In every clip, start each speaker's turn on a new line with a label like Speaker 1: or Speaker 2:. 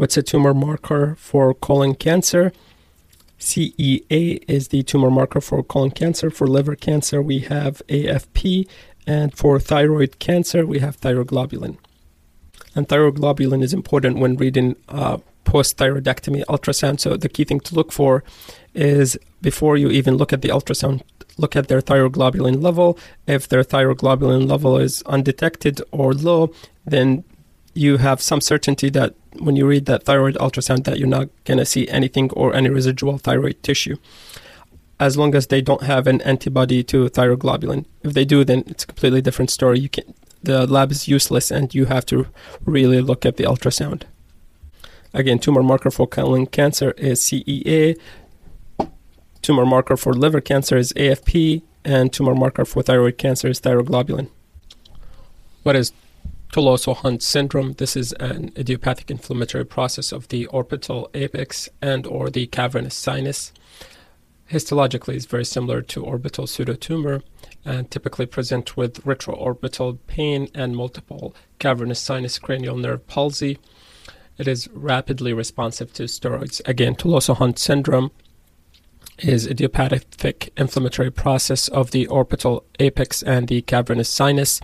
Speaker 1: What's a tumor marker for colon cancer? CEA is the tumor marker for colon cancer. For liver cancer, we have AFP. And for thyroid cancer, we have thyroglobulin. And thyroglobulin is important when reading uh, post thyroidectomy ultrasound. So the key thing to look for is before you even look at the ultrasound, look at their thyroglobulin level. If their thyroglobulin level is undetected or low, then you have some certainty that when you read that thyroid ultrasound that you're not going to see anything or any residual thyroid tissue. As long as they don't have an antibody to thyroglobulin. If they do then it's a completely different story. You can the lab is useless and you have to really look at the ultrasound. Again tumor marker for colon cancer is CEA tumor marker for liver cancer is AFP and tumor marker for thyroid cancer is thyroglobulin. What is Tolosa-Hunt syndrome. This is an idiopathic inflammatory process of the orbital apex and or the cavernous sinus. Histologically, it's very similar to orbital pseudotumor and typically present with retroorbital pain and multiple cavernous sinus cranial nerve palsy. It is rapidly responsive to steroids. Again, Tolosa-Hunt syndrome is idiopathic inflammatory process of the orbital apex and the cavernous sinus.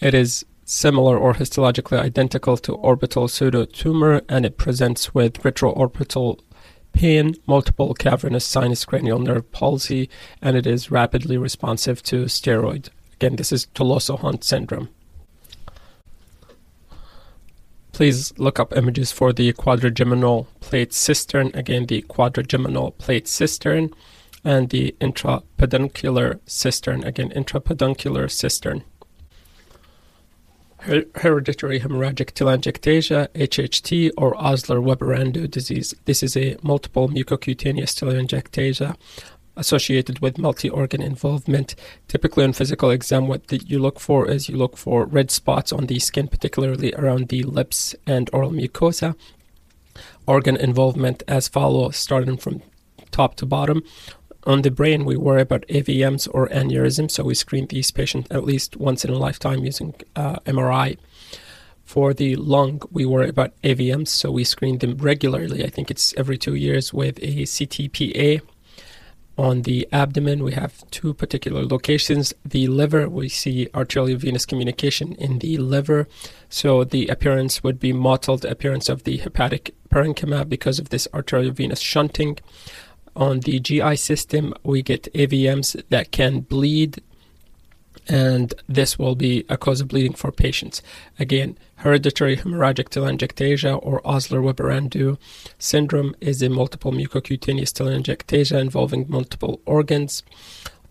Speaker 1: It is similar or histologically identical to orbital pseudotumor and it presents with retroorbital pain, multiple cavernous sinus cranial nerve palsy, and it is rapidly responsive to steroid. Again, this is Tolosa-Hunt syndrome. Please look up images for the quadrigeminal plate cistern. Again, the quadrigeminal plate cistern and the interpeduncular cistern. Again, interpeduncular cistern hereditary hemorrhagic telangiectasia, HHT, or Osler-Weber-Rendu disease. This is a multiple mucocutaneous telangiectasia associated with multi-organ involvement. Typically on physical exam, what you look for is you look for red spots on the skin, particularly around the lips and oral mucosa. Organ involvement as follows, starting from top to bottom. On the brain, we worry about AVMs or aneurysms, so we screen these patients at least once in a lifetime using uh, MRI. For the lung, we worry about AVMs, so we screen them regularly. I think it's every two years with a CTPA. On the abdomen, we have two particular locations. The liver, we see arteriovenous communication in the liver. So the appearance would be mottled appearance of the hepatic parenchyma because of this arteriovenous shunting on the GI system, we get AVMs that can bleed, and this will be a cause of bleeding for patients. Again, hereditary hemorrhagic telangiectasia or Osler-Weber-Rendu syndrome is a multiple mucocutaneous telangiectasia involving multiple organs.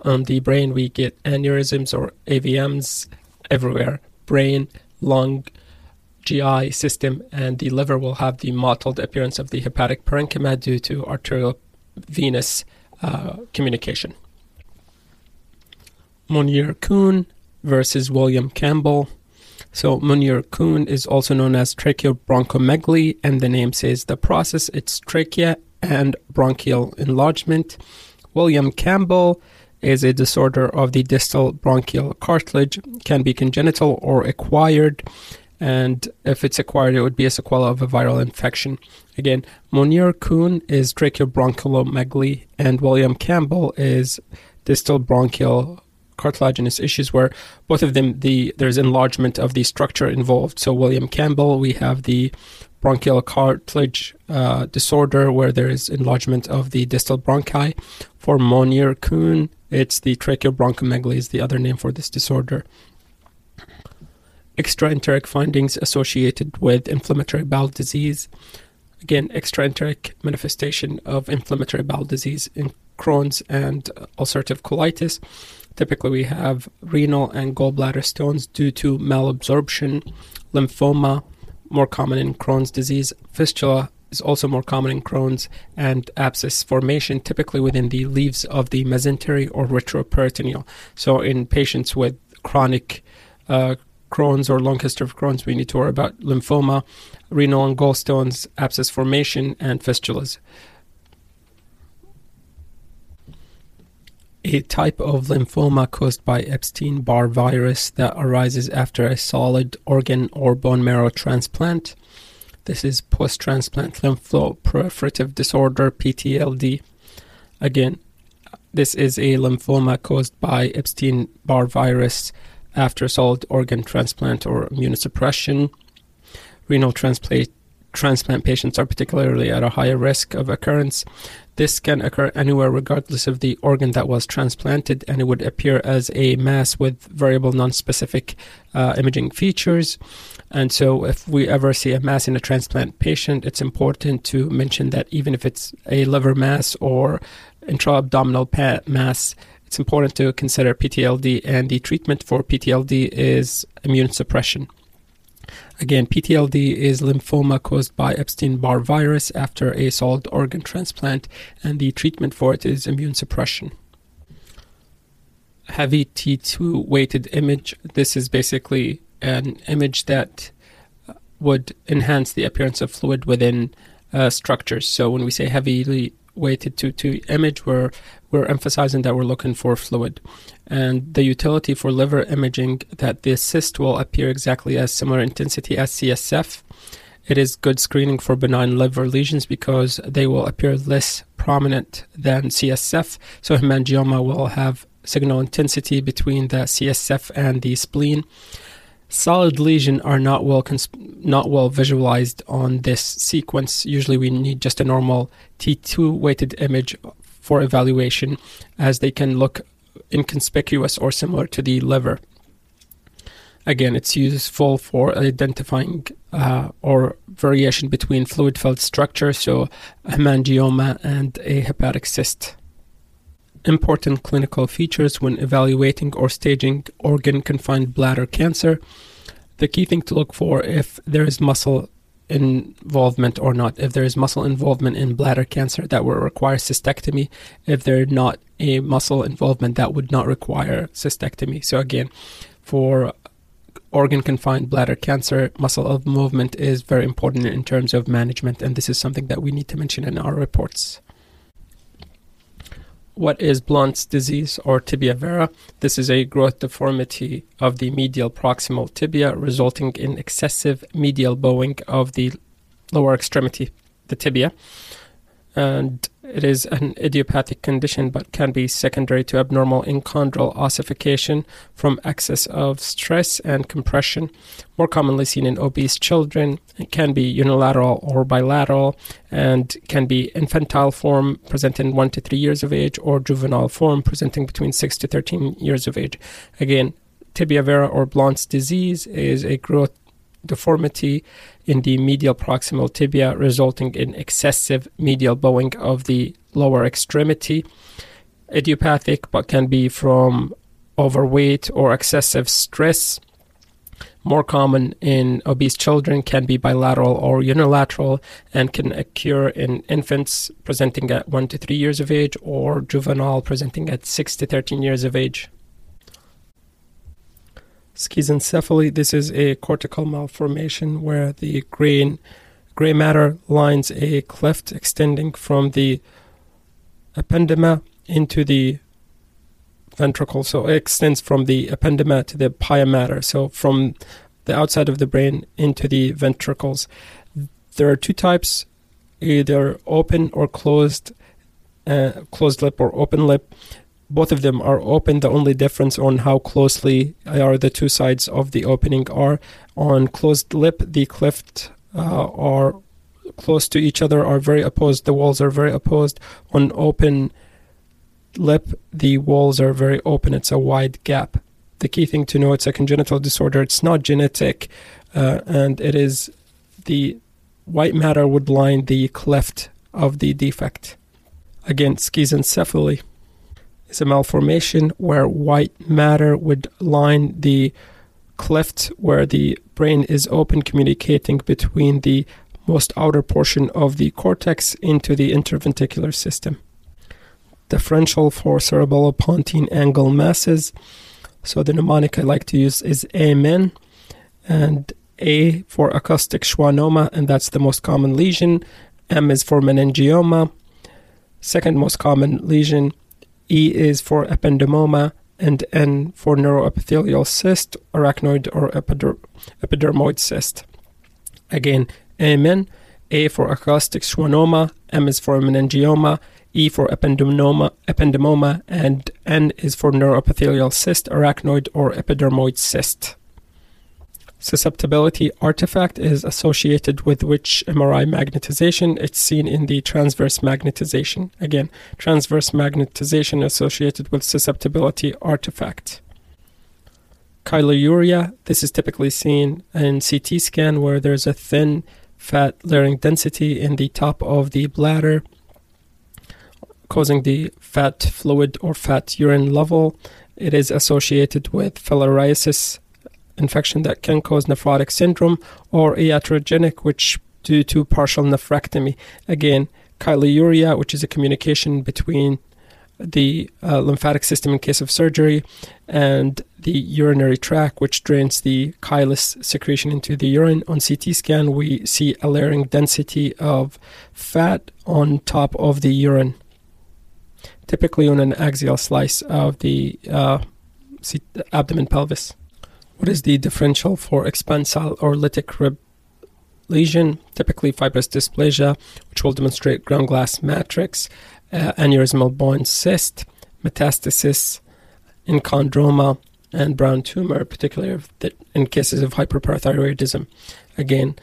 Speaker 1: On the brain, we get aneurysms or AVMs everywhere brain, lung, GI system, and the liver will have the mottled appearance of the hepatic parenchyma due to arterial venous uh, communication. Mounier-Kuhn versus Williams-Campbell. So Mounier-Kuhn is also known as tracheobronchomegaly, and the name says the process. It's trachea and bronchial enlargement. Williams-Campbell is a disorder of the distal bronchial cartilage, can be congenital or acquired, and if it's acquired, it would be a sequela of a viral infection. Again, Mounier-Kuhn is tracheobronchomegaly, and Williams-Campbell is distal bronchial cartilaginous issues where both of them the there's enlargement of the structure involved. So Williams-Campbell, we have the bronchial cartilage uh, disorder where there is enlargement of the distal bronchi. For Mounier-Kuhn, it's the tracheobronchomegaly is the other name for this disorder extraenteric findings associated with inflammatory bowel disease. Again, extraenteric manifestation of inflammatory bowel disease in Crohn's and ulcerative colitis. Typically, we have renal and gallbladder stones due to malabsorption, lymphoma, more common in Crohn's disease, fistula is also more common in Crohn's, and abscess formation, typically within the leaves of the mesentery or retroperitoneal. So, in patients with chronic uh, Crohn's or long history of Crohn's, we need to worry about lymphoma, renal and gallstones, abscess formation, and fistulas. A type of lymphoma caused by Epstein Barr virus that arises after a solid organ or bone marrow transplant. This is post transplant lymphoproliferative disorder, PTLD. Again, this is a lymphoma caused by Epstein Barr virus after solid organ transplant or immunosuppression. Renal transplant transplant patients are particularly at a higher risk of occurrence. This can occur anywhere, regardless of the organ that was transplanted, and it would appear as a mass with variable non-specific uh, imaging features. And so, if we ever see a mass in a transplant patient, it's important to mention that even if it's a liver mass or intra-abdominal mass, it's important to consider PTLD, and the treatment for PTLD is immune suppression. Again, PTLD is lymphoma caused by Epstein Barr virus after a solid organ transplant, and the treatment for it is immune suppression. Heavy T2 weighted image. This is basically an image that would enhance the appearance of fluid within uh, structures. So when we say heavily weighted to, to image, we're, we're emphasizing that we're looking for fluid. And the utility for liver imaging that the cyst will appear exactly as similar intensity as CSF. It is good screening for benign liver lesions because they will appear less prominent than CSF. So hemangioma will have signal intensity between the CSF and the spleen. Solid lesions are not well not well visualized on this sequence. Usually, we need just a normal T2 weighted image for evaluation, as they can look inconspicuous or similar to the liver. Again, it's useful for identifying uh, or variation between fluid filled structure, so hemangioma and a hepatic cyst. Important clinical features when evaluating or staging organ confined bladder cancer. The key thing to look for if there is muscle involvement or not. If there is muscle involvement in bladder cancer, that will require cystectomy. If there's not a muscle involvement, that would not require cystectomy. So again, for organ confined bladder cancer, muscle of movement is very important in terms of management, and this is something that we need to mention in our reports. What is Blount's disease or tibia vara? This is a growth deformity of the medial proximal tibia resulting in excessive medial bowing of the lower extremity, the tibia. And it is an idiopathic condition but can be secondary to abnormal enchondral ossification from excess of stress and compression, more commonly seen in obese children. It can be unilateral or bilateral and can be infantile form presenting 1 to 3 years of age or juvenile form presenting between 6 to 13 years of age. Again, tibia vara or Blount's disease is a growth deformity in the medial proximal tibia, resulting in excessive medial bowing of the lower extremity. Idiopathic, but can be from overweight or excessive stress. More common in obese children can be bilateral or unilateral and can occur in infants presenting at 1 to 3 years of age or juvenile presenting at 6 to 13 years of age. Schizencephaly, this is a cortical malformation where the gray, gray matter lines a cleft extending from the ependyma into the ventricle. So it extends from the ependyma to the pia mater. So from the outside of the brain into the ventricles. There are two types, either open or closed, uh, closed lip or open lip both of them are open. The only difference on how closely are the two sides of the opening are. On closed lip, the cleft uh, are close to each other, are very opposed. The walls are very opposed. On open lip, the walls are very open. It's a wide gap. The key thing to know it's a congenital disorder. It's not genetic, uh, and it is the white matter would line the cleft of the defect. Again, schizencephaly is a malformation where white matter would line the cleft where the brain is open, communicating between the most outer portion of the cortex into the interventricular system. Differential for cerebellopontine angle masses. So the mnemonic I like to use is AMN and A for acoustic schwannoma, and that's the most common lesion. M is for meningioma. Second most common lesion E is for ependymoma, and N for neuroepithelial cyst, arachnoid, or epider- epidermoid cyst. Again, Amen. A for acoustic schwannoma, M is for meningioma, E for ependymoma, ependymoma, and N is for neuroepithelial cyst, arachnoid, or epidermoid cyst. Susceptibility artifact is associated with which MRI magnetization? It's seen in the transverse magnetization. Again, transverse magnetization associated with susceptibility artifact. Chyluria, this is typically seen in CT scan where there's a thin fat layering density in the top of the bladder causing the fat fluid or fat urine level. It is associated with filariasis infection that can cause nephrotic syndrome or iatrogenic, which due to partial nephrectomy. Again, chyluria, which is a communication between the uh, lymphatic system in case of surgery and the urinary tract, which drains the chylous secretion into the urine. On CT scan, we see a layering density of fat on top of the urine typically on an axial slice of the uh, abdomen pelvis. What is the differential for expansile or lytic rib lesion? Typically fibrous dysplasia, which will demonstrate ground glass matrix, uh, aneurysmal bone cyst, metastasis, enchondroma, and brown tumor, particularly in cases of hyperparathyroidism. Again,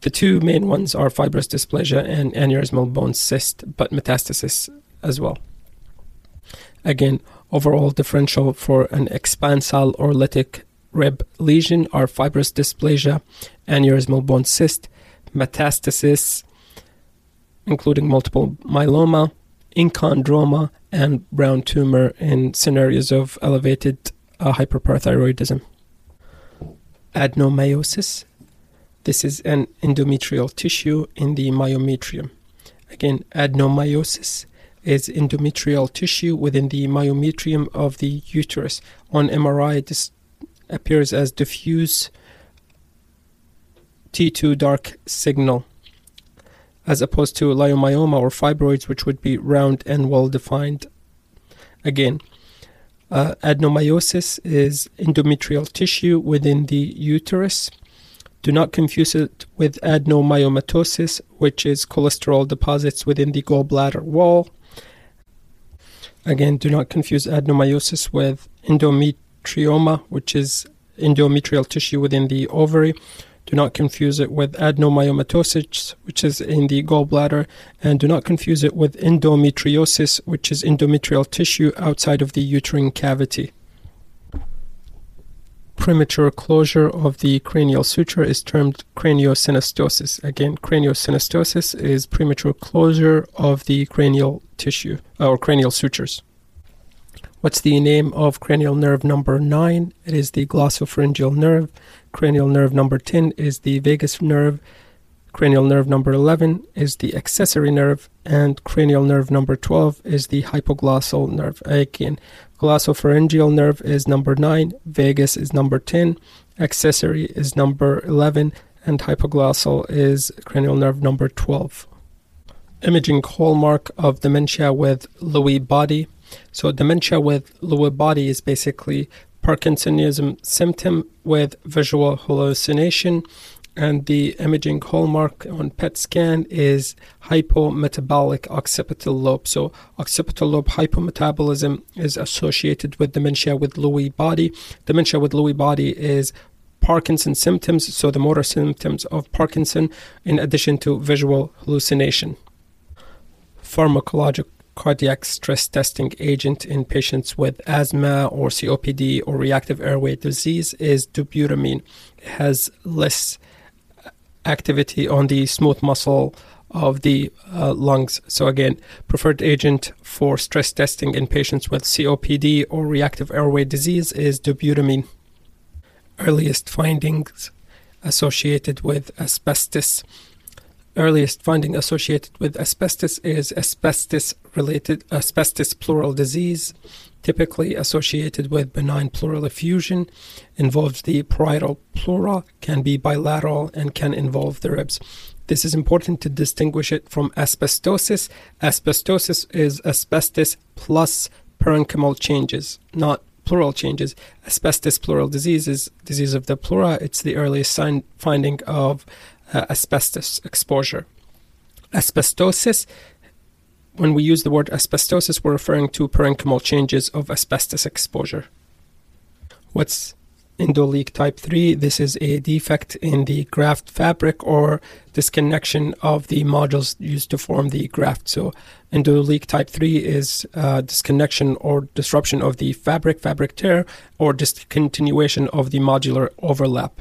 Speaker 1: the two main ones are fibrous dysplasia and aneurysmal bone cyst, but metastasis as well. Again, overall differential for an expansile or lytic rib lesion are fibrous dysplasia, aneurysmal bone cyst, metastasis, including multiple myeloma, enchondroma, and brown tumor in scenarios of elevated uh, hyperparathyroidism. Adenomyosis. This is an endometrial tissue in the myometrium. Again, adenomyosis is endometrial tissue within the myometrium of the uterus. On MRI, this appears as diffuse T2 dark signal, as opposed to leiomyoma or fibroids, which would be round and well defined. Again, uh, adenomyosis is endometrial tissue within the uterus. Do not confuse it with adenomyomatosis, which is cholesterol deposits within the gallbladder wall. Again, do not confuse adenomyosis with endometrioma, which is endometrial tissue within the ovary. Do not confuse it with adenomyomatosis, which is in the gallbladder, and do not confuse it with endometriosis, which is endometrial tissue outside of the uterine cavity. Premature closure of the cranial suture is termed craniosynostosis. Again, craniosynostosis is premature closure of the cranial tissue uh, or cranial sutures. What's the name of cranial nerve number 9? It is the glossopharyngeal nerve. Cranial nerve number 10 is the vagus nerve. Cranial nerve number 11 is the accessory nerve. And cranial nerve number 12 is the hypoglossal nerve. Again, glossopharyngeal nerve is number 9. Vagus is number 10. Accessory is number 11. And hypoglossal is cranial nerve number 12 imaging hallmark of dementia with Lewy body. So, dementia with Lewy body is basically Parkinsonism symptom with visual hallucination. And the imaging hallmark on PET scan is hypometabolic occipital lobe. So, occipital lobe hypometabolism is associated with dementia with Lewy body. Dementia with Lewy body is Parkinson symptoms, so the motor symptoms of Parkinson, in addition to visual hallucination pharmacologic cardiac stress testing agent in patients with asthma or COPD or reactive airway disease is dobutamine. It has less activity on the smooth muscle of the uh, lungs. So, again, preferred agent for stress testing in patients with COPD or reactive airway disease is dobutamine. Earliest findings associated with asbestos earliest finding associated with asbestos is asbestos related asbestos pleural disease typically associated with benign pleural effusion. Involves the parietal pleura can be bilateral and can involve the ribs. This is important to distinguish it from asbestosis. Asbestosis is asbestos plus parenchymal changes not pleural changes. Asbestos pleural disease is disease of the pleura. It's the earliest sign finding of uh, asbestos exposure. Asbestosis, when we use the word asbestosis, we're referring to parenchymal changes of asbestos exposure. What's endoleak type 3? This is a defect in the graft fabric or disconnection of the modules used to form the graft. So, endoleak type 3 is uh, disconnection or disruption of the fabric, fabric tear, or discontinuation of the modular overlap